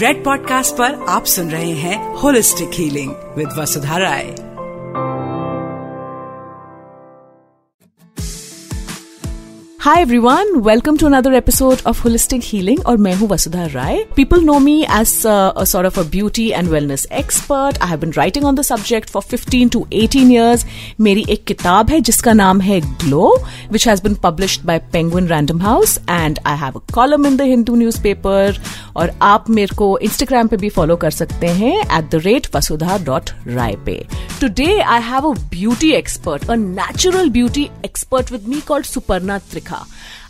Red podcast पर आप सुन रहे हैं holistic healing with Vasudha Rai hi everyone welcome to another episode of holistic healing और मैं हूँ Vasudha Rai. People know me as sort of a beauty and wellness expert I have been writing on the subject for 15 to 18 years मेरी एक किताब है, जिसका नाम है glow which has been publish by Penguin Random House and I have a column in the Hindu newspaper और आप मेरे को इंस्टाग्राम पे भी फॉलो कर सकते हैं at the rate Vasudha dot Rai पे. Today I have a beauty expert a natural beauty expert with me called Suparna Trikha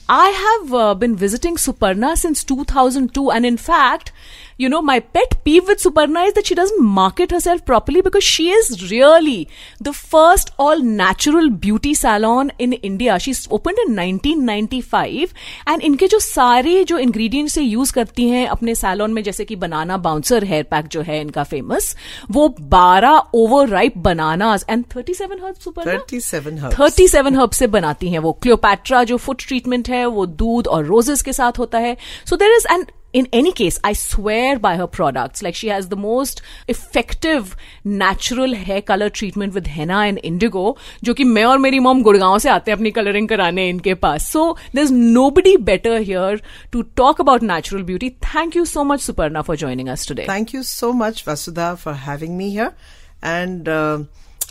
I have uh, been visiting Suparna since 2002, and in fact, you know my pet peeve with Suparna is that she doesn't market herself properly because she is really the first all natural beauty salon in India she is open in nineteen ninety five and इनके जो सारे जो ingredients ये use करती हैं अपने salon में जैसे कि बनाना बाउंसर हेयर पैक जो है इनका फ़ेमस वो बारह over ripe banana and thirty seven herb super thirty seven herb thirty seven herb से बनाती हैं वो। क्लियोपैट्रा जो फ़ूड ट्रीटमेंट है वो दूध और रोजेस के साथ होता है। So there is and in any case, I swear by her products. Like she has the most effective natural hair color treatment with henna and indigo, जो कि मैं और मेरी मॉम गुड़गांव से आते हैं अपनी कलरिंग कराने इनके पास. So there's nobody better here to talk about natural beauty. Thank you so much, Suparna, for joining us today. Thank you so much, Vasudha, for having me here. And uh,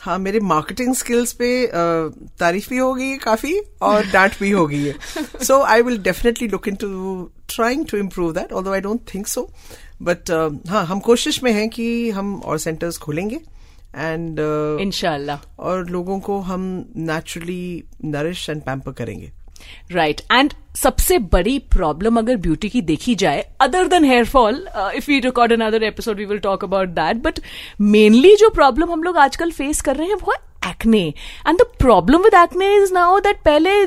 हाँ मेरे marketing skills पे तारीफ़ भी होगी काफ़ी और डांट भी होगी है so I will definitely look into trying to improve that all I don't think so but हाँ हम कोशिश में हैं कि हम और सेंटर्स खोलेंगे एंड इनशाला और लोगों को हम नेचुरली नरिश एंड पैम्पर करेंगे। राइट एंड सबसे बड़ी प्रॉब्लम अगर ब्यूटी की देखी जाए other than hair fall if you record another episode we will talk about that but mainly जो प्रॉब्लम हम लोग आजकल फेस कर रहे हैं, वो acne and the problem with acne is now that पहले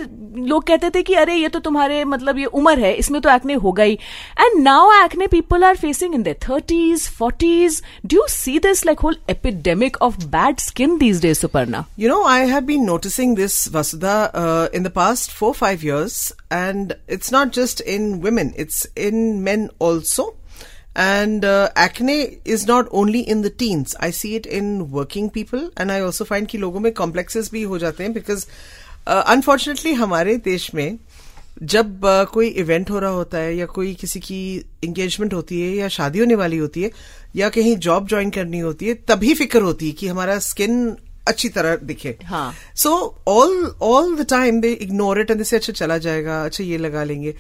लोग कहते थे कि अरे ये तो तुम्हारे मतलब ये उम्र है इसमें तो एक्ने होगा ही। And now acne people are facing in the thirties forties do you see this like whole epidemic of bad skin these days Suparna know, I have been noticing this, Vasudha, uh, in the past four, five years, and it's not just in women, it's in men also. And uh, acne is not only in the teens. I see it in working people, and I also find कि लोगों में complexes भी हो जाते हैं because uh, unfortunately हमारे देश में जब uh, कोई इवेंट हो रहा होता है या कोई किसी की एंगेजमेंट होती है या शादी होने वाली होती है या कहीं जॉब ज्वाइन करनी होती है तभी फ़िक्र होती है कि हमारा स्किन अच्छी तरह दिखे। So all all the time they ignore it and say अच्छा चला जाएगा अच्छा ये लगा लेंगे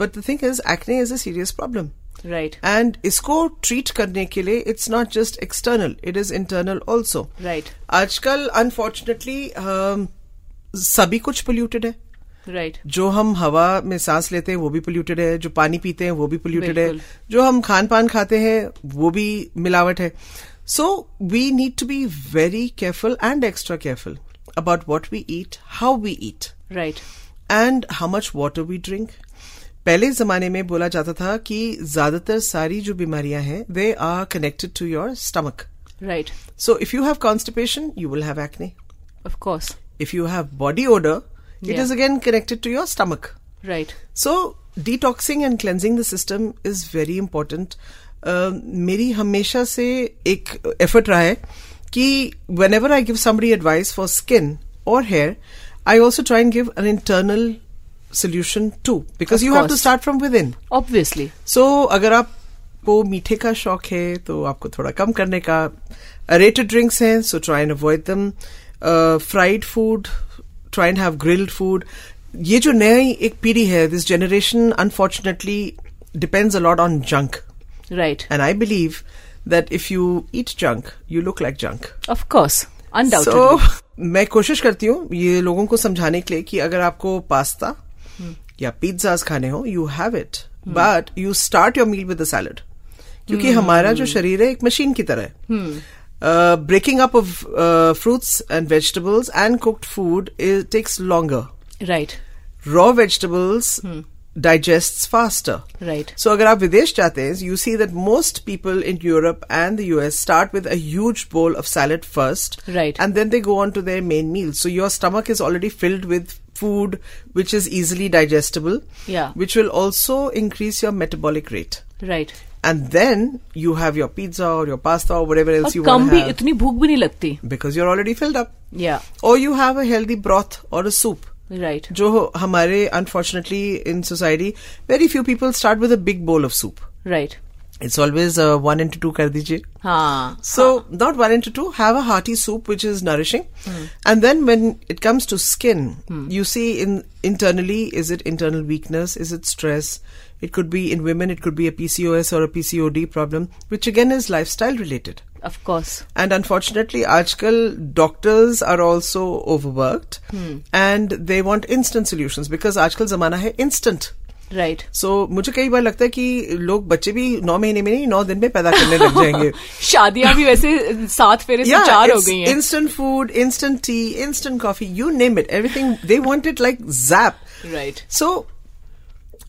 but the thing is acne is a serious problem right and इसको ट्रीट करने के लिए it's not just external it is internal also right आजकल अनफॉर्चुनेटली सभी कुछ पोल्यूटेड है राइट right. जो हम हवा में सांस लेते हैं वो भी पोल्यूटेड है जो पानी पीते हैं वो भी पोल्यूटेड है जो हम खान पान खाते हैं वो भी मिलावट है so we need to be very careful and extra careful about what we eat how we eat right and how much water we drink पहले जमाने में बोला जाता था कि ज़्यादातर सारी जो बीमारियाँ हैं वे are connected to your stomach right so if you have constipation you will have acne of if you have body odour it is again connected to your stomach right so detoxing and cleansing the system is very important मेरी हमेशा से एक effort रहा है कि whenever I give some advice for skin और hair I also try and give an internal too too because you have to course. start from within. Obviously so अगर आपको मीठे का शौक है तो आपको थोड़ा कम करने का रेटेड ड्रिंक्स हैं so try and avoid them fried food try and have grilled food ये जो नई एक पीढ़ी है this generation unfortunately depends a lot on junk right and I believe that if you eat junk you look like junk of course undoubtedly मैं कोशिश करती हूँ ये लोगों को समझाने के लिए कि अगर आपको पास्ता या पिज्जाज खाने हो you have it but you start your meal with salad क्योंकि हमारा जो शरीर है एक मशीन की तरह है। Breaking up of fruits and vegetables and cooked food is takes longer right raw vegetables digest faster right so अगर आप विदेश जाते हैं you see that most people in Europe and the US start with huge bowl of salad first right and then they go on to their main meal so your stomach is already filled with food which is easily digestible. Yeah. Which will also increase your metabolic rate. Right. and then you have your pizza or your pasta or whatever else और you come want भी to have इतनी भूख भी नहीं लगती because you're already filled up. या Or you have a healthy broth or a soup. Right जो हमारे unfortunately in society very few people start with a big bowl of soup. Right it's always uh, one into two kar dijiye. Haan, so not one into two. Have a hearty soup which is nourishing, hmm. and then when it comes to skin, hmm. you see in internally is it internal weakness, is it stress? It could be in women, it could be a PCOS or a PCOD problem, which again is lifestyle related. Of course. And unfortunately, aajkal doctors are also overworked, hmm. and they want instant solutions because aajkal zamana hai instant. Right right. So so, मुझे कई बार लगता है कि लोग बच्चे भी नौ महीने में नहीं नौ दिन में पैदा करने लग जाएँगे। शादियाँ भी वैसे सात फेरे yeah, चार हो गई हैं। Instant food instant tea instant coffee you name it everything they want it like zap right so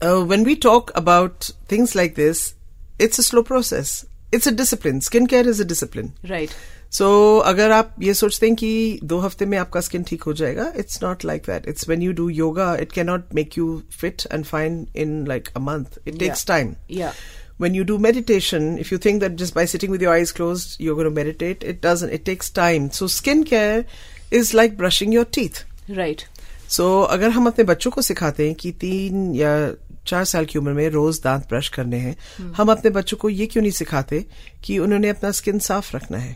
when we talk about things like this it's a slow process it's a discipline skin care is a discipline right So अगर आप ये सोचते हैं कि दो हफ़्ते में आपका स्किन ठीक हो जाएगा like that. It's when you do yoga, it cannot make you fit and fine in like a month. It takes Yeah. time. Yeah. When you do meditation, if you think that just by sitting with your eyes closed you're going to meditate, it doesn't. It takes time. So skincare is like brushing your teeth. Right so so, अगर हम अपने बच्चों को सिखाते हैं कि तीन या चार साल की उम्र में रोज दांत ब्रश करने हैं। हम अपने बच्चों को ये क्यों नहीं सिखाते कि उन्होंने अपना स्किन साफ़ रखना है?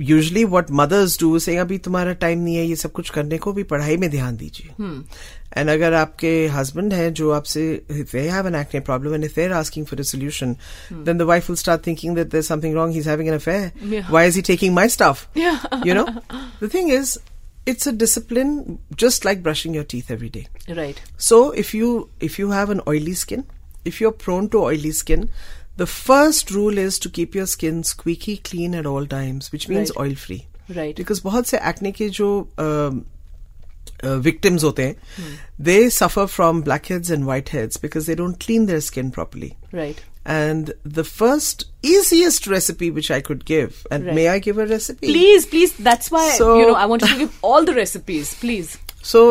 यूजली वट मदर्स डू से अभी तुम्हारा टाइम नहीं है ये सब कुछ करने को भी पढ़ाई में ध्यान दीजिए. एंड अगर आपके हस्बैंड है जो आपसे they have an acne problem and if they are asking for a solution then the wife will start thinking that there something wrong he is having an affair. Why is he taking my stuff you know the thing is it's a discipline just like brushing your teeth every day right so if you if you have an oily skin if you're prone to oily skin the first rule is to keep your skin squeaky clean at all times which means Right. oil free Right. because बहुत से acne के जो um, uh, victims होते हैं they suffer from blackheads and whiteheads because they don't clean their skin properly right and the first easiest recipe which I could give and Right. may I give a recipe Please, please. That's why So- you know I wanted to give all the recipes. Please. So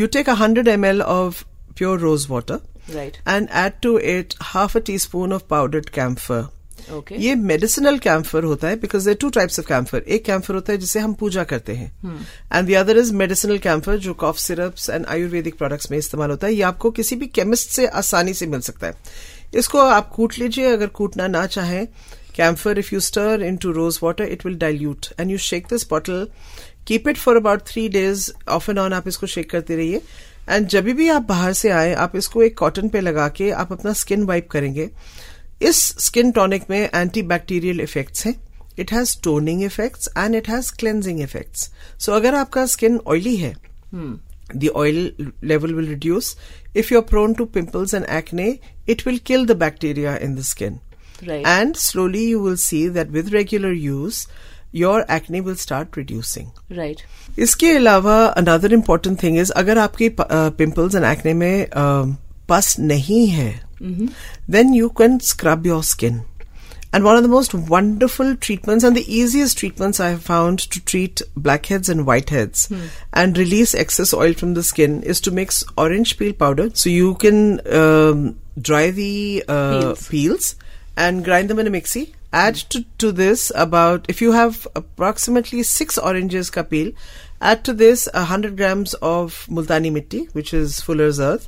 you take a 100 ml of pure rose water Right. and add to it half a teaspoon of powdered camphor. Okay. ये medicinal camphor होता है because there two types of camphor एक camphor होता है जिसे हम पूजा करते हैं and the other is medicinal camphor जो cough syrups and Ayurvedic products में इस्तेमाल होता है ये आपको किसी भी केमिस्ट से आसानी से मिल सकता है इसको आप कूट लीजिए, अगर कूटना ना चाहें। Camphor, if you stir into rose water, it will dilute. And you shake this bottle. Keep it for about three days. Off and on आप इसको शेक करते रहिए। एंड जब भी आप बाहर से आए, आप इसको एक कॉटन पे लगा के आप अपना स्किन वाइप करेंगे। इस स्किन टॉनिक में एंटी बैक्टीरियल इफेक्ट्स हैं। It has toning effects and it has cleansing effects so अगर आपका स्किन ऑयली है the oil level will reduce. If you're prone to pimples and acne, it will kill the bacteria in the skin. Right. And slowly you will see that with regular use, your acne will start reducing. Right. इसके अलावा another important thing is अगर आपकी pimples and acne में uh, पस नहीं है then you can scrub your skin and one of the most wonderful treatments and the easiest treatments I have found to treat blackheads and whiteheads and release excess oil from the skin is to mix orange peel powder. So you can um, dry the uh, Peels. peels and grind them in a mixie. Add to, to this about, if you have approximately six oranges ka peel, add to this a hundred grams of multani mitti, which is fuller's earth,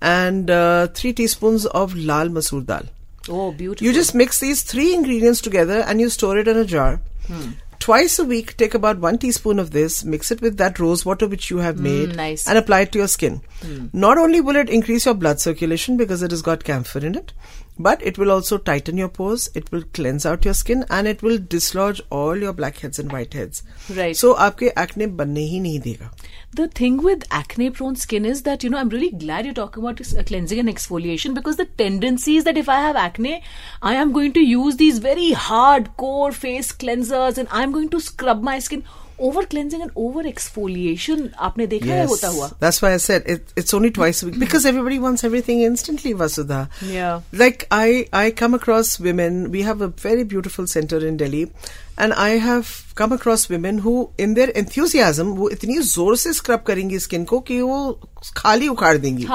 and uh, three teaspoons of lal masoor dal. Oh, beautiful. You just mix these three ingredients together and you store it in a jar. Hmm. Twice a week, take about one teaspoon of this, mix it with that rose water which you have hmm, made, nice. and apply it to your skin. Hmm. Not only will it increase your blood circulation because it has got camphor in it, but it will also tighten your pores it will cleanse out your skin and it will dislodge all your blackheads and whiteheads right. So aapke acne banne hi nahi dega the thing with acne prone skin is that you know i'm really glad you're talking about uh, cleansing and exfoliation because the tendency is that if i have acne i am going to use these very hardcore face cleansers and i'm going to scrub my skin over cleansing and over exfoliation आपने देखा yes. है होता हुआ? That's why I said it's only twice week because everybody wants everything instantly Vasudha या like I I come across women we have a very beautiful center in Delhi and I have come across women who in their enthusiasm वो इतनी ज़ोर से scrub करेंगी skin को कि वो खाली उखाड़ देंगी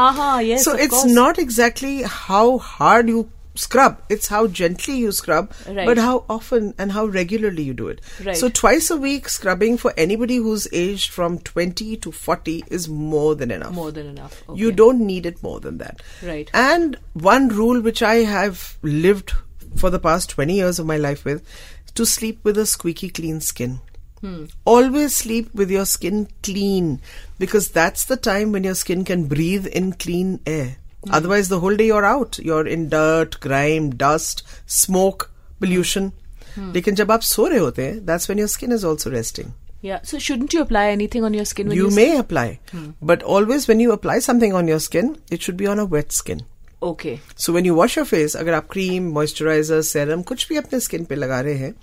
so it's not exactly how hard you not exactly how hard you scrub. It's how gently you scrub, Right. but how often and how regularly you do it. Right. So twice a week scrubbing for anybody who's aged from 20 to 40 is more than enough. More than enough. You don't need it more than that. Right. And one rule which I have lived for the past 20 years of my life with to sleep with a squeaky clean skin. Hmm. Always sleep with your skin clean because that's the time when your skin can breathe in clean air. Hmm. Otherwise, the whole day you're out. You're in dirt, grime, dust, smoke, pollution. Hmm. लेकिन जब आप सो रहे होते हैं, that's when your skin is also resting. Yeah. So shouldn't you apply anything on your skin when you you may apply, Hmm. but always when you apply something on your skin, it should be on a wet skin. Okay. So when you wash your face अगर आप cream moisturiser serum कुछ भी अपने skin पे लगा रहे हैं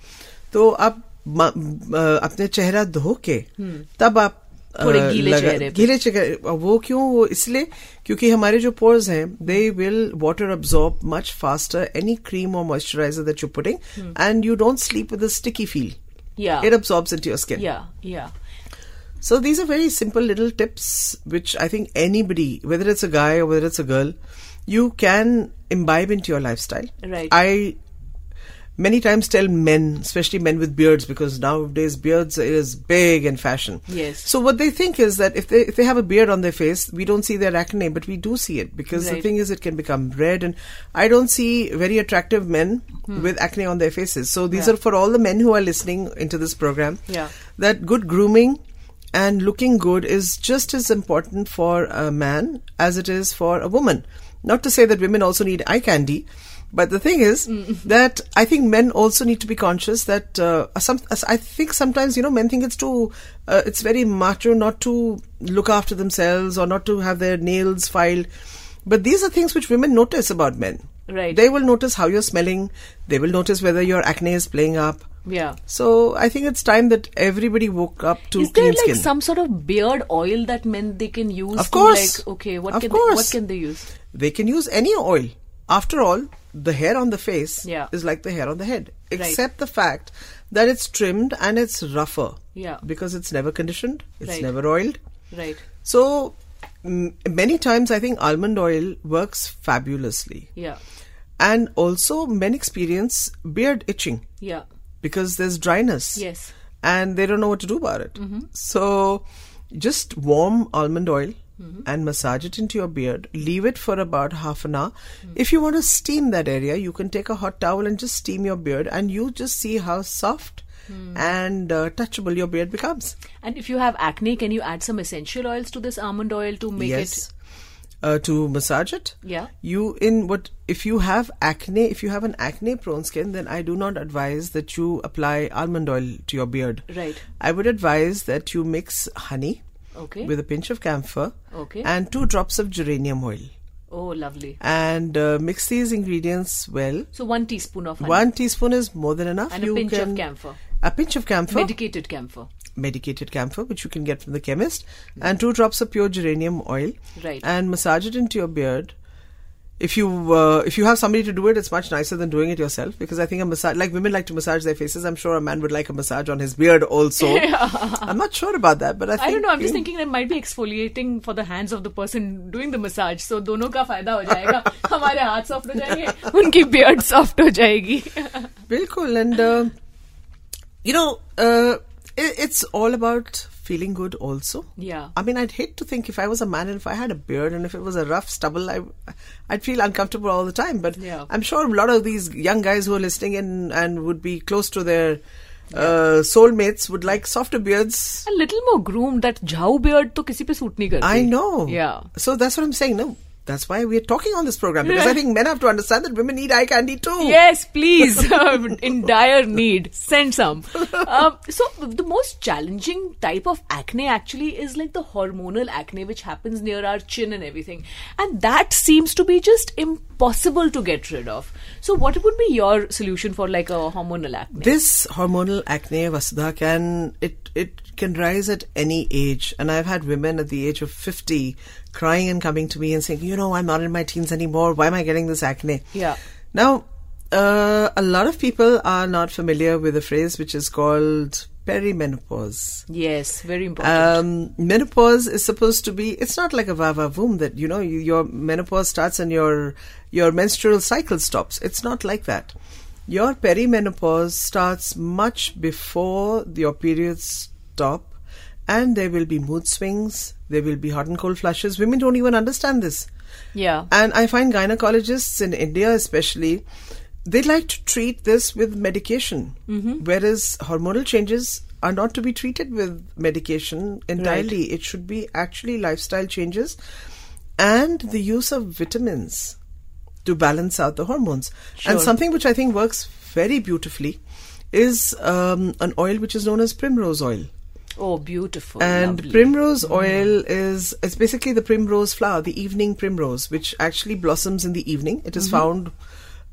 तो आप अ, अपने चेहरा धो के तब आप अ, थोड़े गीले लगा- चेहरे पे। गीले चेहरे वो क्यों वो इसलिए क्योंकि हमारे जो पोर्स हैं they will water absorb much faster any cream और moisturiser that you putting and you don't sleep with a sticky feel Yeah. it absorbs into your skin Yeah. Yeah. so these are very simple little tips which I think anybody, whether it's a guy or whether it's a girl, you can imbibe into your lifestyle. Right. I many times tell men, especially men with beards, because nowadays beards is big in fashion. Yes. So what they think is that if they if they have a beard on their face, we don't see their acne, but we do see it because the thing is it can become red, and I don't see very attractive men with acne on their faces. So these Hmm. Yeah. are for all the men who are listening into this program Yeah. that good grooming and looking good is just as important for a man as it is for a woman. Not to say that women also need eye candy, but the thing is that I think men also need to be conscious that uh, some. I think sometimes you know men think it's too, uh, it's very macho not to look after themselves or not to have their nails filed. But these are things which women notice about men. Right. They will notice how you're smelling. They will notice whether your acne is playing up. Yeah. So I think it's time that everybody woke up to Is there like skin. some sort of beard oil that men they can use? Of to, course. Like, okay, what Of can course. They, what can they use? they can use any oil. After all, the hair on the face Yeah. is like the hair on the head, Right. except the fact that it's trimmed and it's rougher. Yeah. Because it's never conditioned, it's Right. never oiled. Right. So mm, many times I think almond oil works fabulously. Yeah. And also men experience beard itching Yeah. because there's dryness. Yes. and they don't know what to do about it. Mm-hmm. So just warm almond oil Mm-hmm. and massage it into your beard. Leave it for about half an hour. Mm. If you want to steam that area, you can take a hot towel and just steam your beard, and you just see how soft Mm. and uh, touchable your beard becomes. And if you have acne, can you add some essential oils to this almond oil to make yes. it? Uh, to massage it, Yeah. you in what if you have acne if you have an acne prone skin then i do not advise that you apply almond oil to your beard Right. i would advise that you mix honey Okay. with a pinch of camphor Okay. and two drops of geranium oil oh, lovely. and uh, mix these ingredients well So one teaspoon of honey one teaspoon is more than enough and a You pinch can- of camphor, a pinch of camphor medicated camphor. medicated camphor which you can get from the chemist and two drops of pure geranium oil Right. and massage it into your beard if you uh, if you have somebody to do it it's much nicer than doing it yourself because i think a massage like women like to massage their faces i'm sure a man would like a massage on his beard also i'm not sure about that but i think I don't know. I'm just thinking there might be exfoliating for the hands of the person doing the massage. So दोनों का फायदा हो जाएगा. हमारे हाथ soft हो जाएंगे, उनकी बियर्ड सॉफ्ट हो जाएगी. Bilkul, and uh, you know, uh, it, it's all about feeling good also yeah i mean i'd hate to think if i was a man and if i had a beard and if it was a rough stubble i i'd feel uncomfortable all the time but yeah. i'm sure a lot of these young guys who are listening and and would be close to their yeah. uh, soulmates would like softer beards. A little more groomed. That jhau beard to kisi pe suit nahi karti. I know. Yeah. So that's what I'm saying. No, that's why we're talking on this program because I think men have to understand that women need eye candy too. Yes, please. In dire need. Send some. Um, so, the most challenging type of acne actually is like the hormonal acne, which happens near our chin and everything. And that seems to be just impossible to get rid of. So, what would be your solution for like a hormonal acne? This hormonal acne, Vasudha, can it it can rise at any age, and I've had women at the age of fifty crying and coming to me and saying, "You know, I'm not in my teens anymore. Why am I getting this acne?" Yeah. Now, uh, a lot of people are not familiar with a phrase which is called perimenopause. Yes, very important. Um, menopause is supposed to be. It's not like a vava voom that you know you, your menopause starts and your your menstrual cycle stops. It's not like that. Your perimenopause starts much before your periods stop, and there will be mood swings. There will be hot and cold flushes. Women don't even understand this. yeah. And I find gynecologists in India, especially, they like to treat this with medication, whereas hormonal changes are not to be treated with medication entirely. It should be actually lifestyle changes and the use of vitamins to balance out the hormones. And something which I think works very beautifully is um, an oil which is known as primrose oil. Oh, beautiful. And lovely. primrose mm. oil is it's basically the primrose flower, the evening primrose, which actually blossoms in the evening. It is mm-hmm. found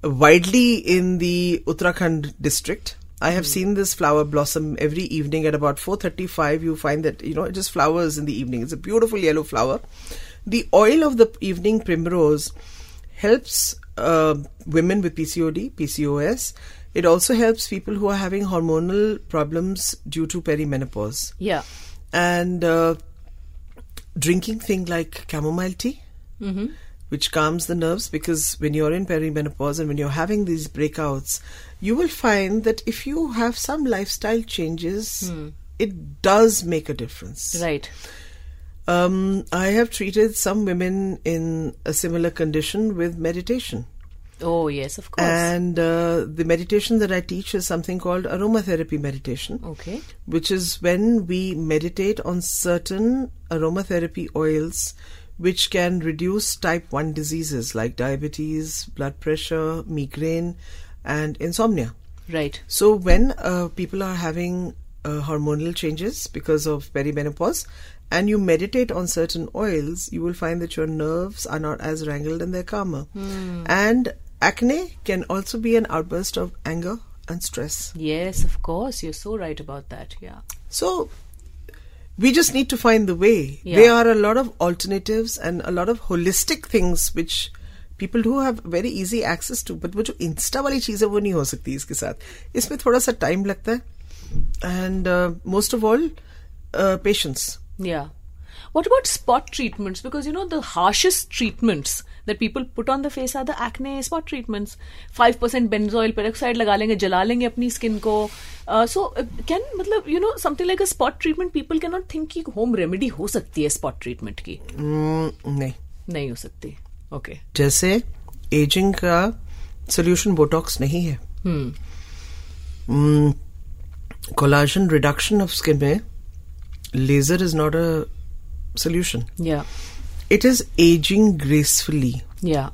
widely in the Uttarakhand district. I have mm. seen this flower blossom every evening at about 4:35 you find that you know it just flowers in the evening. It's a beautiful yellow flower. The oil of the evening primrose helps uh, women with PCOD, PCOS. It also helps people who are having hormonal problems due to perimenopause. Yeah. and uh, drinking thing like chamomile tea which calms the nerves because when you're in perimenopause and when you're having these breakouts you will find that if you have some lifestyle changes it does make a difference. Right. um, i have treated some women in a similar condition with meditation Oh, yes, of course. and uh, the meditation that i teach is something called aromatherapy meditation okay. which is when we meditate on certain aromatherapy oils which can reduce type 1 diseases like diabetes, blood pressure, migraine, and insomnia. Right. So, when uh, people are having uh, hormonal changes because of perimenopause, and you meditate on certain oils, you will find that your nerves are not as wrangled and they're calmer. And acne can also be an outburst of anger and stress. Yes, of course. You're so right about that. Yeah. So we just need to find the way. Yeah. There are a lot of alternatives and a lot of holistic things which people do have very easy access to but वो जो Insta वाली चीज है वो नहीं हो सकती इसके साथ इसमें थोड़ा सा टाइम लगता है and most of all patience Yeah. What about spot treatments? Because you know the harshest treatments that people put on the face are the acne spot treatments five percent benzoyl peroxide लगा लेंगे जला लेंगे अपनी skin को। So can मतलब you know something like a spot treatment people can not think की home remedy हो सकती है स्पॉट ट्रीटमेंट की। नहीं। हो सकती। ओके जैसे एजिंग का सोल्यूशन बोटॉक्स नहीं है। कोलाजन रिडक्शन ऑफ़ स्किन में laser is not a solution या it is aging gracefully. Yeah.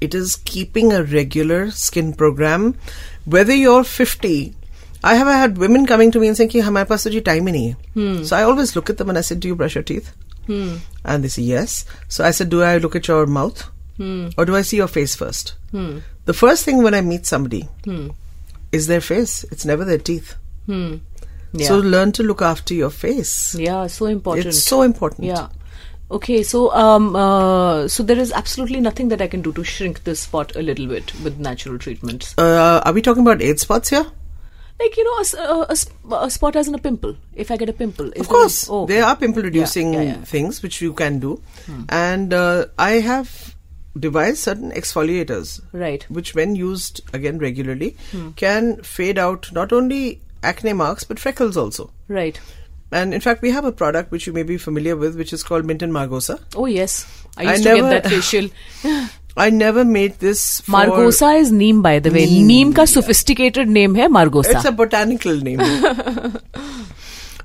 It is keeping a regular skin program. Whether you're 50, I have had women coming to me and saying, Ki, paas to time hai. Hmm. So I always look at them and I said, Do you brush your teeth? Hmm. And they say, Yes. So I said, Do I look at your mouth? Hmm. Or do I see your face first? Hmm. The first thing when I meet somebody hmm. is their face, it's never their teeth. Hmm. Yeah. So learn to look after your face. Yeah, so important. It's so important. Yeah. Okay, so um, uh, so there is absolutely nothing that I can do to shrink this spot a little bit with natural treatments. uh, are we talking about age spots here Like you know, a, a, a sp- a spot as in a pimple. If I get a pimple, Of course, there, oh, there are pimple reducing Yeah, yeah, yeah. things which you can do, and uh, I have devised certain exfoliators Right. which, when used again regularly, can fade out not only acne marks but freckles also. Right. And in fact, we have a product which you may be familiar with, which is called Mint and Margosa. Oh yes, I I used to never- get that facial. I never made this. Margosa is neem, by the way. Neem, Neem का sophisticated name है Margosa. It's a botanical name.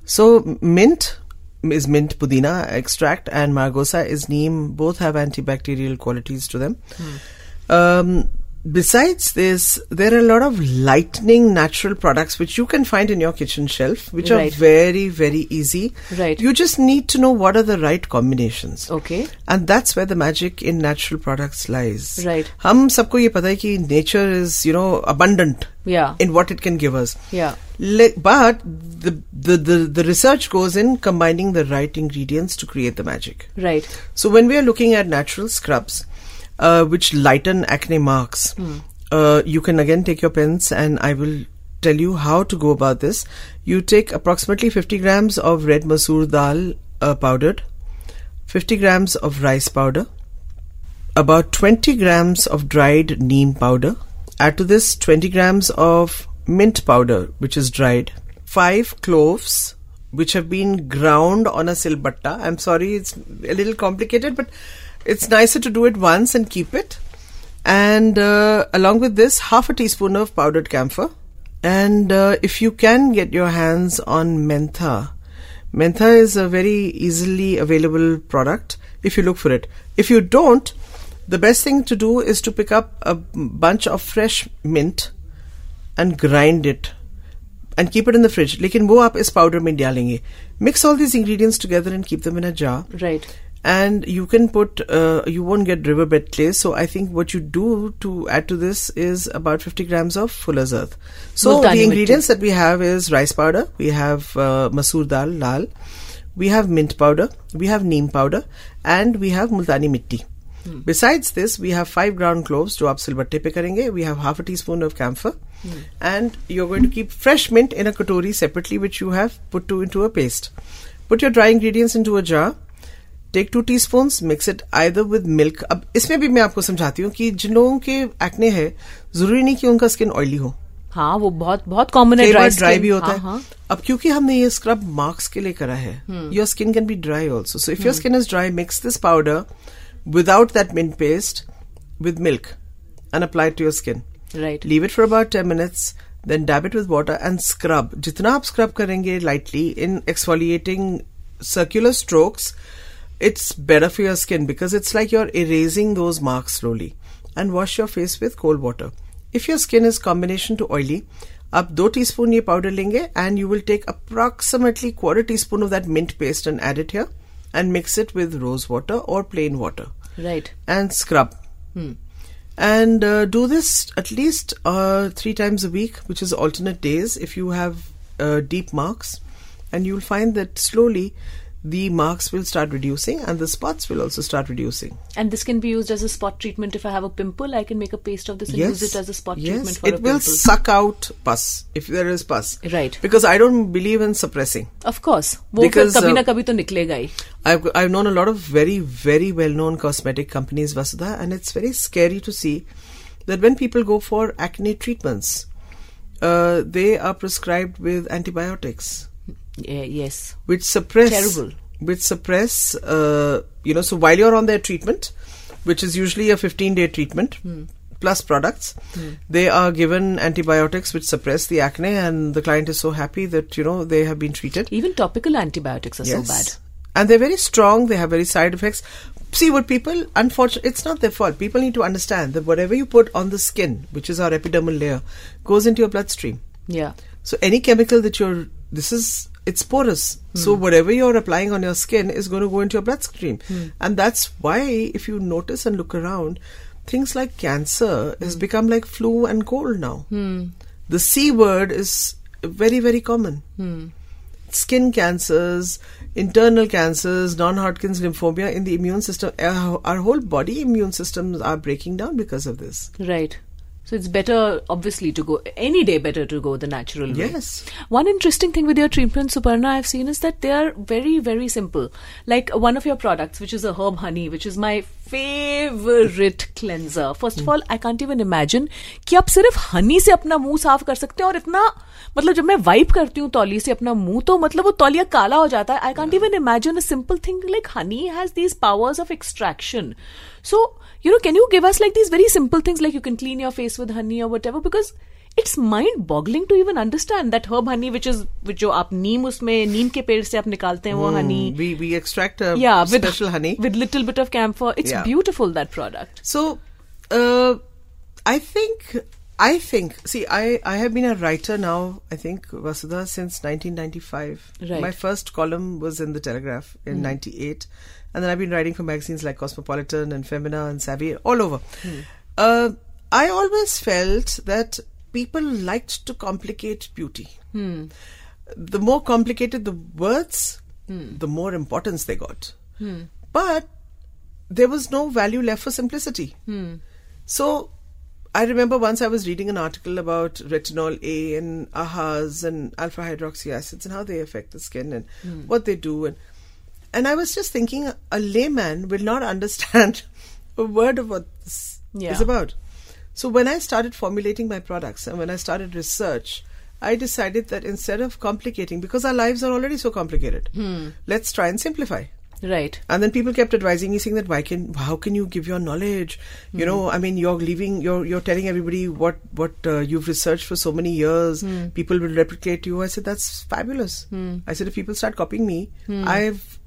so mint is mint pudina extract and margosa is neem. Both have antibacterial qualities to them. Um, besides this, there are a lot of lightening natural products which you can find in your kitchen shelf, which Right. are very very easy. Right. You just need to know what are the right combinations. Okay. And that's where the magic in natural products lies. Right. हम सबको ये पता है कि nature is, you know, abundant Yeah. in what it can give us. Yeah. Le- but the, the the the research goes in combining the right ingredients to create the magic. Right. So when we are looking at natural scrubs, uh, which lighten acne marks, Hmm. uh, you can again take your pens and I will tell you how to go about this. You take approximately 50 grams of red masoor dal uh, powdered, 50 grams of rice powder, about 20 grams of dried neem powder. Add to this 20 grams of mint powder, which is dried, 5 cloves, which have been ground on a silbatta. I'm sorry, it's a little complicated, but it's nicer to do it once and keep it. And uh, along with this, half a teaspoon of powdered camphor. And uh, if you can get your hands on mentha, mentha is a very easily available product if you look for it. If you don't, the best thing to do is to pick up a bunch of fresh mint and grind it and keep it in the fridge. लेकिन वो आप इस powder में डालेंगे. Mix all these ingredients together and keep them in a jar. Right. And you can put, uh, you won't get riverbed clay. So I think what you do to add to this is about 50 grams of fuller's earth. So Multani the ingredients mitti. that we have is rice powder, we have uh, masoor dal, lal, we have mint powder, we have neem powder, and we have multani mitti. Besides this, we have five ground cloves जो आप सिलबट्टे पे करेंगे. We have half a teaspoon of camphor, and you're going to keep fresh mint in a katori separately, which you have put to into a paste. Put your dry ingredients into a jar. Take two teaspoon mix it either with milk अब इसमें भी मैं आपको समझाती हूँ कि जिन लोगों के एक्ने है ज़रूरी नहीं कि उनका स्किन ऑयली हो। हाँ वो बहुत बहुत कॉमन है ड्राई ड्राई भी होता हाँ, है। हाँ. अब क्योंकि हमने ये स्क्रब मार्क्स के लिए करा है your skin can be dry also so if your skin is dry mix this powder without that mint paste with milk and apply to your skin right leave it for about 10 minutes then dab it with water and scrub. जितना आप scrub करेंगे lightly in exfoliating circular strokes it's better for your skin because it's like you're erasing those marks slowly and wash your face with cold water if your skin is combination to oily आप दो teaspoon ये powder लेंगे and you will take approximately quarter teaspoon of that mint paste and add it here and mix it with rose water or plain water Right. and scrub. And uh, do this at least uh, three times a week, which is alternate days if you have uh, deep marks. And you'll find that slowly the marks will start reducing and the spots will also start reducing. And this can be used as a spot treatment. If I have a pimple, I can make a paste of this and yes. use it as a spot yes. treatment for it a pimple. It will suck out pus if there is pus. Right. Because I don't believe in suppressing. Of course. Because kabhi na uh, kabhi. I've, I've known a lot of very, very well known cosmetic companies, Vasudha, and it's very scary to see that when people go for acne treatments, uh, they are prescribed with antibiotics yeah, yes. which suppress Terrible. which suppress uh, you know. So while you're on their treatment, which is usually a 15 day treatment. Plus products, they are given antibiotics which suppress the acne, and the client is so happy that you know they have been treated. Even topical antibiotics are so bad. And they're very strong, they have very side effects. See, what people, unfortunately, it's not their fault. People need to understand that whatever you put on the skin, which is our epidermal layer, goes into your bloodstream. Yeah. So any chemical that you're, this is, it's porous. Hmm. So whatever you're applying on your skin is going to go into your bloodstream. Hmm. And that's why, if you notice and look around, things like cancer has hmm. become like flu and cold now. The C word is very, very common skin cancers, internal cancers, non-Hodgkin's lymphoma in the immune system. Our whole body immune systems are breaking down because of this. Right. So it's better, obviously, to go any day better to go the natural way. Yes. One interesting thing with your treatment, Suparna, I've seen is that they are very, very simple. Like one of your products, which is a herb honey, which is my favorite cleanser. First of all, I can't even imagine कि आप सिर्फ हनी से अपना मुंह साफ कर सकते हैं और इतना मतलब जब मैं वाइप करती हूँ तौली से अपना मुंह तो मतलब वो तौलिया काला हो जाता है I can't even imagine a simple thing like honey has these powers of extraction so you know, can you give us like these very simple things like you can clean your face with honey or whatever? Because it's mind boggling to even understand that herb honey which is which jo aap neem usme neem ke ped se aap nikalte hain wo hmm, honey we we extract a yeah, with, special honey with little bit of camphor it's yeah. beautiful that product so uh, i think I think, see, I, I have been a writer now, I think, Vasudha, since 1995. Right. My first column was in The Telegraph in mm. 98 and then I've been writing for magazines like Cosmopolitan and Femina and Savvy all over. Hmm. Uh, I always felt that people liked to complicate beauty. Hmm. The more complicated the words, hmm. the more importance they got. But there was no value left for simplicity. So I remember once I was reading an article about retinol A and AHAs and alpha hydroxy acids and how they affect the skin and Hmm. what they do and and I was just thinking a layman will not understand a word of what this Yeah. is about. So when I started formulating my products and when I started research, I decided that instead of complicating, because our lives are already so complicated, Hmm. let's try and simplify. Right. And then people kept advising me, saying that why can, how can you give your knowledge? You know, I mean, you're leaving, you're you're telling everybody what what uh, you've researched for so many years. People will replicate you. I said that's fabulous. I said if people start copying me, I've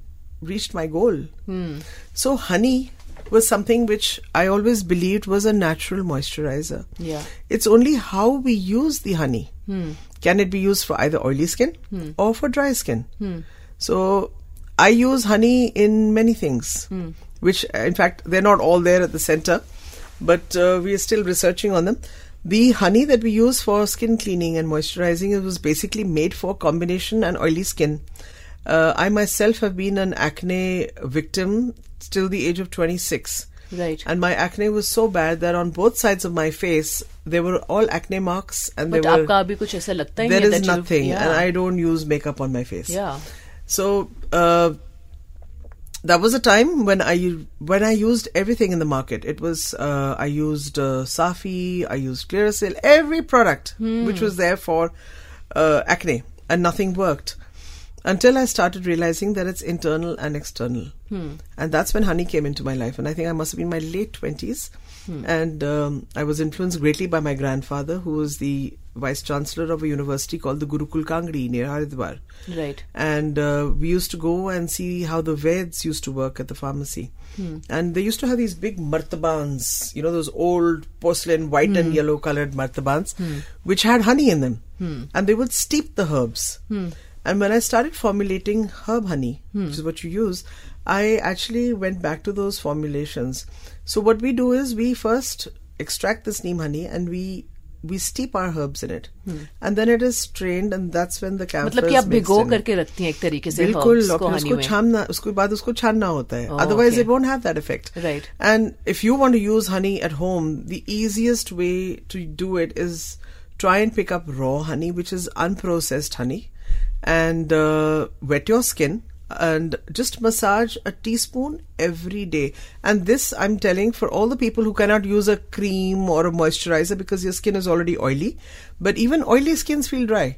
reached my goal. So honey was something which I always believed was a natural moisturizer. Yeah. It's only how we use the honey. Hmm. Can it be used for either oily skin hmm. or for dry skin? Hmm. So I use honey in many things, which in fact they're not all there at the center, but uh, we are still researching on them. The honey that we use for skin cleaning and moisturizing it was basically made for combination and oily skin. Uh, I myself have been an acne victim till the age of 26. Right. And my acne was so bad that on both sides of my face there were all acne marks and but there were kuch aisa lagta hi there is nothing yeah. and I don't use makeup on my face. Yeah. So uh, that was a time when I when I used everything in the market. It was uh, I used uh, Safi, I used Clearasil, every product hmm. which was there for uh, acne and nothing worked until I started realizing that it's internal and external. Hmm. And that's when honey came into my life. And I think I must have been in my late 20s. Hmm. And um, I was influenced greatly by my grandfather, who was the vice chancellor of a university called the Gurukul Kangri near Haridwar. Right. And uh, we used to go and see how the Veds used to work at the pharmacy. And they used to have these big martabans, you know, those old porcelain white and yellow colored martabans, which had honey in them. And they would steep the herbs. And when I started formulating herb honey, which is what you use, I actually went back to those formulations. So what we do is we first extract this neem honey and we we steep our herbs in it, and then it is strained, and that's when the camphor मतलब कि is आप mixed भिगो in. करके रखती हैं एक तरीके से बिल्कुल herbs और को फिर honey उसको में छानना उसके बाद उसको छानना होता है Oh, otherwise okay. it won't have that effect Right. and if you want to use honey at home the easiest way to do it is try and pick up raw honey which is unprocessed honey and uh, wet your skin and just massage a teaspoon every day. And this i'm telling for all the people who cannot use a cream or a moisturizer because your skin is already oily. But even oily skins feel dry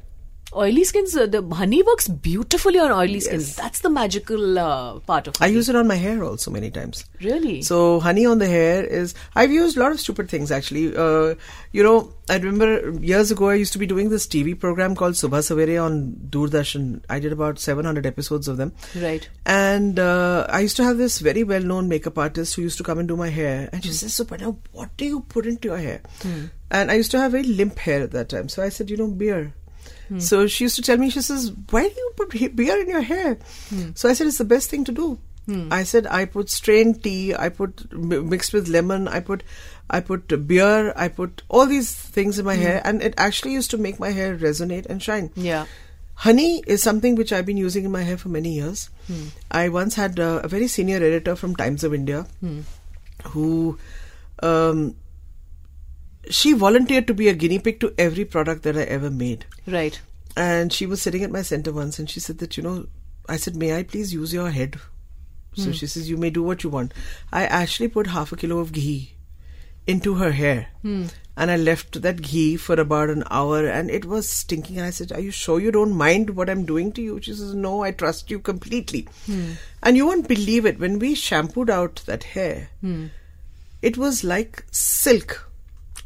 oily skins uh, the honey works beautifully on oily skins that's the magical uh, part of i use it on my hair also many times really So honey on the hair is I've used a lot of stupid things actually. Uh, you know, I remember years ago I used to be doing this TV program called Subha Savere on Doordarshan. I did about 700 episodes of them. right And uh, I used to have this very well-known makeup artist who used to come and do my hair, and she says, "Suparna, what do you put into your hair?" And I used to have very limp hair at that time, so I said, "You know, beer." Hmm. So she used to tell me, she says, "Why do you put beer in your hair?" Hmm. So I said, "It's the best thing to do." Hmm. I said, "I put strained tea, I put mi- mixed with lemon, I put, I put beer, I put all these things in my hair, and it actually used to make my hair resonate and shine." yeah Honey is something which I've been using in my hair for many years. I once had uh, a very senior editor from Times of India who um, she volunteered to be a guinea pig to every product that I ever made. right And she was sitting at my center once and she said that, you know, I said, may I please use your head? So hmm. she says, you may do what you want. I actually put half a kilo of ghee into her hair. Hmm. And I left that ghee for about an hour and it was stinking. And I said, Are you sure you don't mind what I'm doing to you? She says, No, I trust you completely. Hmm. And you won't believe it. When we shampooed out that hair, it was like silk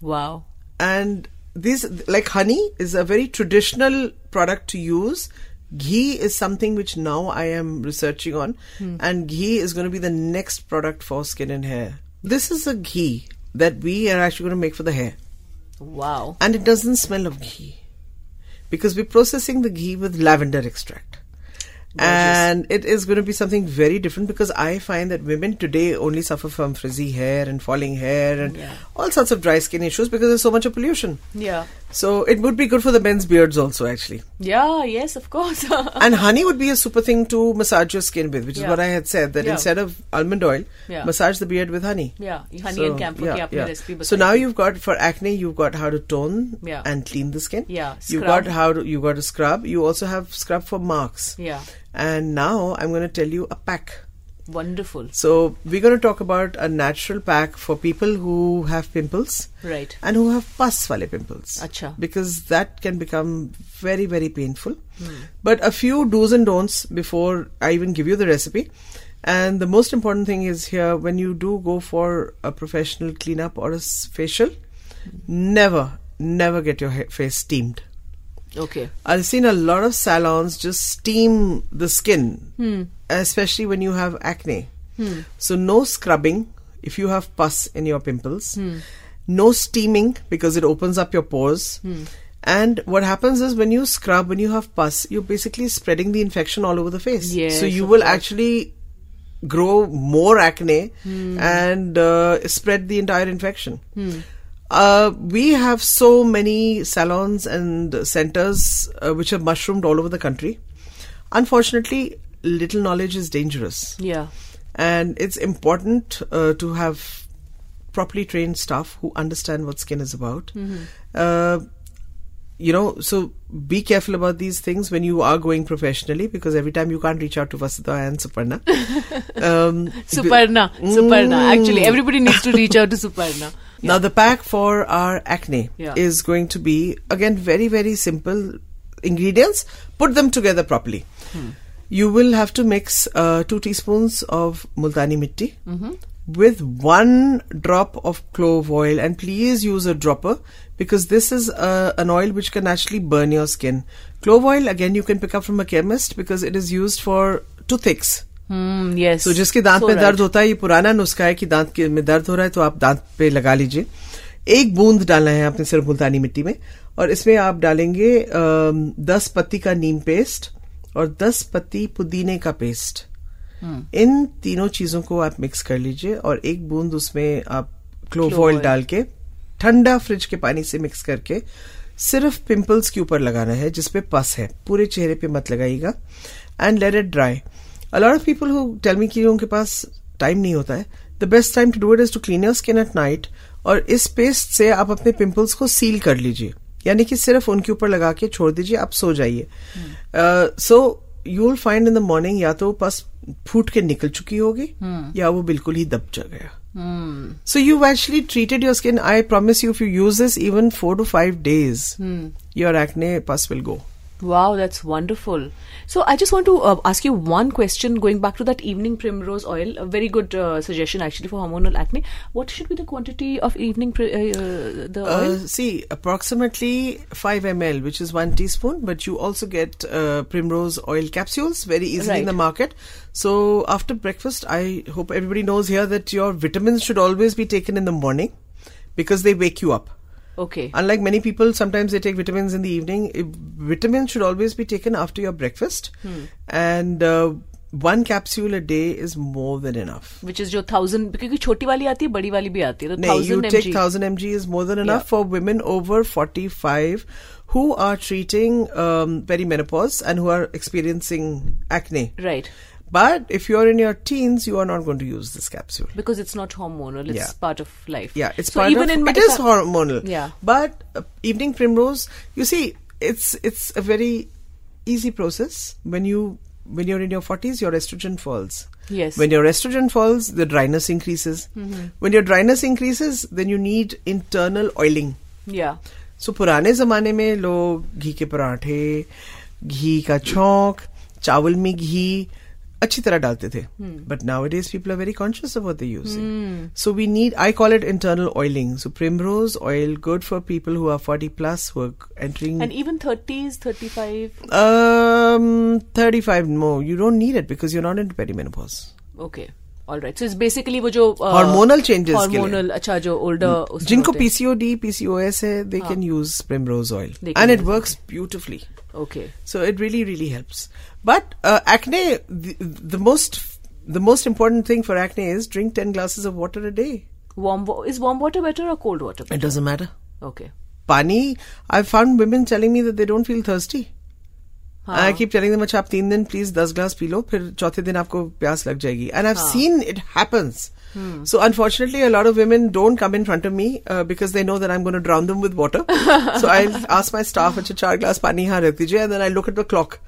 wow. And this like honey is a very traditional product to use. Ghee is something which now i am researching on. Hmm. And ghee is going to be the next product for skin and hair. This is a ghee that we are actually going to make for the hair. Wow. And it doesn't smell of ghee. Because we're processing the ghee with lavender extract Gorgeous. And it is going to be something very different because I find that women today only suffer from frizzy hair and falling hair and yeah. all sorts of dry skin issues because there's so much of pollution. Yeah. So it would be good for the men's beards also, actually. Yeah, yes, of course. and honey would be a super thing to massage your skin with, which yeah. is what I had said that yeah. instead of almond oil, massage the beard with honey. Yeah, honey so, and camphor. Yeah, yeah. So now you've got for acne, you've got how to tone and clean the skin. Yeah, scrub. you've got how to, you've got to scrub. You also have scrub for marks. Yeah. And now I'm going to tell you a pack. Wonderful. So we're going to talk about a natural pack for people who have pimples Right. and who have pus wale pimples. Acha. Because that can become very, very painful. Hmm. But a few do's and don'ts before I even give you the recipe. And the most important thing is here when you do go for a professional cleanup or a facial, never, never get your ha- face steamed. Okay. I've seen a lot of salons just steam the skin, hmm. especially when you have acne. Hmm. So, no scrubbing if you have pus in your pimples, hmm. no steaming because it opens up your pores. And what happens is when you scrub, when you have pus, you're basically spreading the infection all over the face. Yes, so, you will course. actually grow more acne and uh, spread the entire infection. Uh, we have so many salons and centers uh, which have mushroomed all over the country. Unfortunately, little knowledge is dangerous, Yeah. and it's important uh, to have properly trained staff who understand what skin is about. Uh, you know, so be careful about these things when you are going professionally because every time you can't reach out to Vasudha and Suparna. um, Suparna. Suparna. Actually, everybody needs to reach out to Suparna. Now, the pack for our acne is going to be again very, very simple ingredients. Put them together properly. You will have to mix uh, two teaspoons of multani mitti with one drop of clove oil, and please use a dropper because this is uh, an oil which can actually burn your skin. Clove oil again you can pick up from a chemist because it is used for toothaches. Hmm, yes. तो जिसके दांत में दर्द होता है ये पुराना नुस्खा है कि दांत के में दर्द हो रहा है तो आप दांत पे लगा लीजिए। एक बूंद डालना है आपने सिर्फ़ मुल्तानी मिट्टी में और इसमें आप डालेंगे दस पत्ती का नीम पेस्ट और दस पत्ती पुदीने का पेस्ट। इन तीनों चीज़ों को आप मिक्स कर लीजिए और एक बूंद उसमें आप क्लोव ऑयल डाल के ठंडा फ्रिज के पानी से मिक्स करके सिर्फ़ पिंपल्स के ऊपर लगाना है जिसपे पस है। पूरे चेहरे पे मत लगाइएगा। And let it dry a off of people who tell me कि उनके पास टाइम नहीं होता है the best time to do it is to clean your skin at night और इस पेस्ट से आप अपने पिंपल्स को सील कर लीजिए यानी कि सिर्फ़ उनके ऊपर लगा के छोड़ दीजिए आप सो जाइए so you will find in the morning या तो बस फूट के निकल चुकी होगी hmm. या वो बिल्कुल ही दब जा गया So you've actually treated your skin. I promise you, if you use this even four to five days, your acne pus will go. Wow, that's wonderful. So I just want to uh, ask you one question going back to that evening primrose oil. A very good uh, suggestion actually for hormonal acne. What should be the quantity of evening pri- uh, the oil? Uh, see, approximately 5 ml, which is one teaspoon, but you also get uh, primrose oil capsules very easily in the market. So after breakfast, I hope everybody knows here that your vitamins should always be taken in the morning because they wake you up. okay. Unlike many people, sometimes they take vitamins in the evening. If- Vitamins should always be taken after your breakfast, and uh, one capsule a day is more than enough. Which is जो thousand क्योंकि छोटी वाली आती है बड़ी वाली भी आती है तो No, you thousand take mg. 1000 mg is more than enough Yeah. for women over 45 who are treating um, perimenopause and who are experiencing acne. Right. But if you're in your teens, you are not going to use this capsule. Because it's not hormonal. It's Yeah. part of life. Yeah, it's so part even of, in my- it is hormonal. Yeah. But uh, evening primrose, you see, it's it's a very easy process. When you when you're in your 40s, your estrogen falls. Yes. When your estrogen falls, the dryness increases. When your dryness increases, then you need internal oiling. Yeah. सो पुराने जमाने में लोग घी के पराठे घी का छौंक चावल में घी अच्छी तरह डालते थे but now it is people are very conscious of the using so we need I call it internal oiling so primrose oil good for people who are 40 plus who are entering And even 30s, 35. um 35 more you don't need it because you're not into perimenopause Okay. All right. So it's basically वो जो uh, Hormonal changes के लिए. Hormonal अच्छा जो older उसमें जिनको होते हैं. PCOD, PCOS है, they can use primrose oil, They can and it use works beautifully. Okay. So it really, really helps. But uh, acne, the, the most, the most important thing for acne is drink ten glasses of water a day. Warm wa- is warm water better or cold water? It Better? doesn't matter. Okay. Pani, I've found women telling me that they don't feel thirsty. हाँ. And I keep telling them, अच्छा आप तीन दिन please दस glass P low फिर चौथे दिन आपको प्यास लग जाएगी and I've seen it happens. So unfortunately, a lot of women don't come in front of me uh, because they know that I'm going to drown them with water. so I'll ask my staff, अच्छा चार glass पानी यहाँ रख दीजिए and then I look at the clock.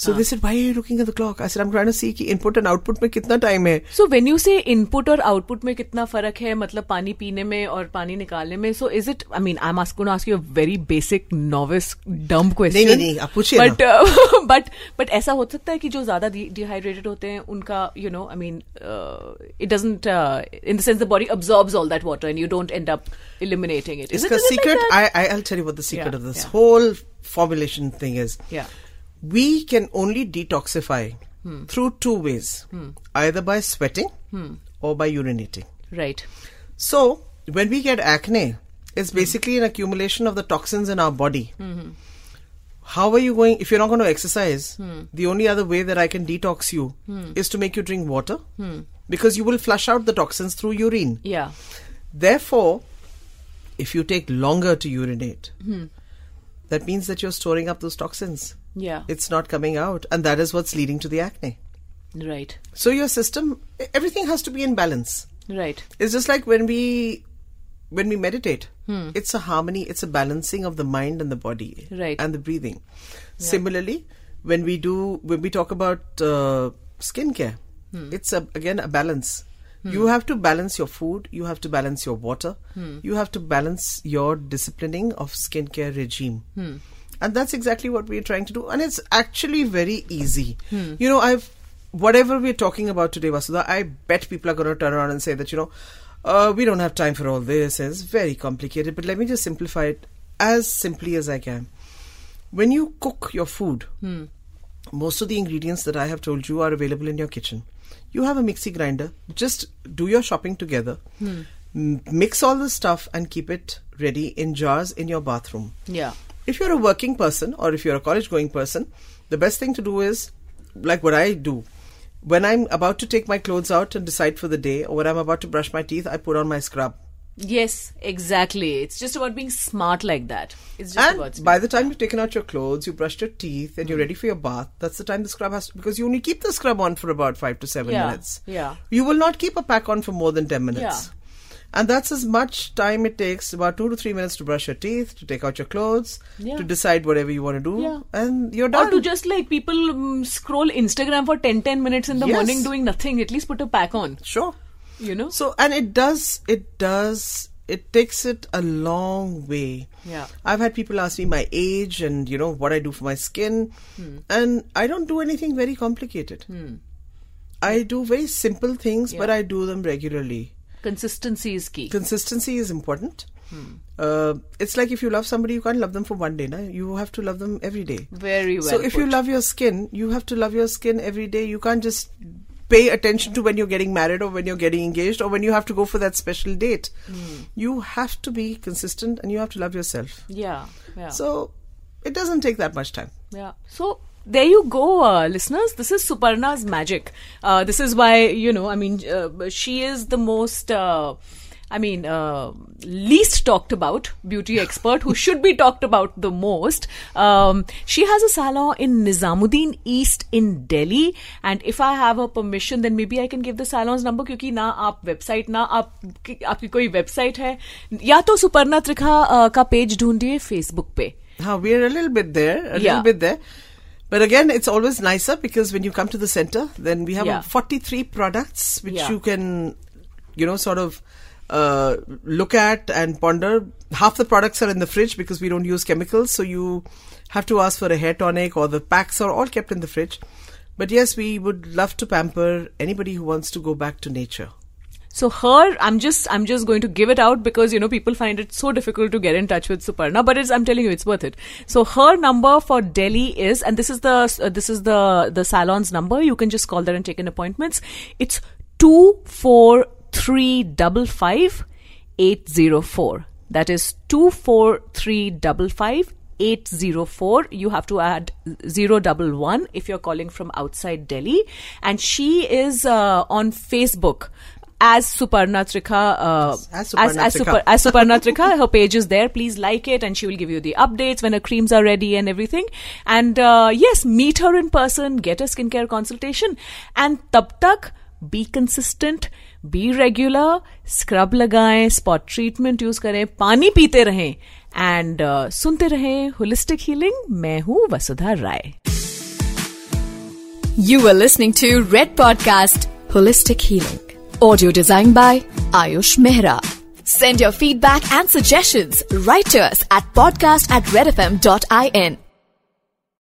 So this is why looking clock I said I see कि input and output में कितना time है. So when you say input और आउटपुट में कितना फ़र्क है मतलब पानी पीने में और पानी निकालने में so is it I mean I am asking ask you very basic novice dumb question but but but ऐसा हो सकता है कि जो ज़्यादा डिहाइड्रेटेड होते हैं उनका you know I mean it ड in the sense the body absorbs all that water and you don't end up eliminating it is secret I I will secret of this whole formulation thing is we can only detoxify through two ways either by sweating or by urinating. right So, when we get acne, it's basically an accumulation of the toxins in our body. How are you going? If you're not going to exercise, the only other way that I can detox you is to make you drink water because you will flush out the toxins through urine. yeah Therefore, if you take longer to urinate, that means that you're storing up those toxins. Yeah It's not coming out, and that is what's leading to the acne. right So your system, everything has to be in balance. right It's just like when we when we meditate. Hmm. It's a harmony. It's a balancing of the mind and the body, Right. and the breathing. Similarly, when we do when we talk about uh, skincare, hmm. it's a, again a balance. Hmm. You have to balance your food. You have to balance your water. You have to balance your disciplining of skincare regime. And that's exactly what we're trying to do. And it's actually very easy. You know, I've whatever we're talking about today, Vasudha, I bet people are going to turn around and say that, you know, uh, we don't have time for all this. It's very complicated. But let me just simplify it as simply as I can. When you cook your food, most of the ingredients that I have told you are available in your kitchen. You have a mixie grinder. Just do your shopping together. M- mix all the stuff and keep it ready in jars in your bathroom. yeah If you're a working person or if you're a college going person, the best thing to do is like what I do. When I'm about to take my clothes out and decide for the day, or when I'm about to brush my teeth, I put on my scrub. Yes, exactly. It's just about being smart like that. It's just about And by the time you've taken out your clothes, you brushed your teeth, and you're mm. ready for your bath, that's the time the scrub has to, because you only keep the scrub on for about five to seven Yeah, minutes. yeah. You will not keep a pack on for more than 10 minutes. Yeah. And that's as much time it takes, about two to three minutes to brush your teeth, to take out your clothes, Yeah. to decide whatever you want to do, Yeah. and you're done. or to just like people um, scroll Instagram for 10 10 minutes in the Yes. morning doing nothing. At least put a pack on. Sure. You know? So, and it does, it does, it takes it a long way. Yeah. I've had people ask me my age and, you know, what I do for my skin. Hmm. And I don't do anything very complicated. I do very simple things, but I do them regularly. Consistency is key. Consistency is important. Hmm. Uh, it's like if you love somebody, you can't love them for one day. Na? You have to love them every day. Very well. so if you love your skin, you have to love your skin every day. You can't just pay attention to when you're getting married or when you're getting engaged or when you have to go for that special date. Hmm. You have to be consistent and you have to love yourself. Yeah. Yeah. So it doesn't take that much time. Yeah. So there you go, uh, listeners. This is Suparna's magic. Uh, this is why, you know, I mean, uh, she is the most. Uh, I mean, uh, least talked about beauty expert who should be talked about the most. Um, she has a salon in Nizamuddin East in Delhi, and if I have her permission, then maybe I can give the salon's number क्योंकि ना आप website ना आप आपकी कोई website है या तो सुपर्णा त्रिखा uh, का पेज ढूंढिए Facebook पे Huh, we're a little bit there, a Yeah. little bit there. But again, it's always nicer because when you come to the center, then we have Yeah. 43 products which Yeah. you can, you know, sort of uh, look at and ponder. Half the products are in the fridge because we don't use chemicals, so you have to ask for a hair tonic or the packs are all kept in the fridge. But yes, we would love to pamper anybody who wants to go back to nature. So her, I'm just, I'm just going to give it out because you know people find it so difficult to get in touch with Suparna, but it's, I'm telling you, it's worth it. So her number for Delhi is, and this is the, uh, this is the the salon's number. You can just call there and take in appointments. It's 24355 804. That is 24355 804 you have to add 011 if you're calling from outside delhi and she is uh, on facebook as Suparna Trikha, uh, as, as, as, Super, as her page is there. Please like it, and she will give you the updates when her creams are ready and everything. And uh, yes, meet her in person, get a skincare consultation, and tab tak be consistent, be regular, scrub लगाएं, spot treatment use करें, pani पीते and uh, सुनते holistic healing. Mehu Vasudha Rai. You were listening to Red Podcast Holistic Healing. Audio designed by Ayush Mehra. Send your feedback and suggestions right to us at podcast at redfm.in.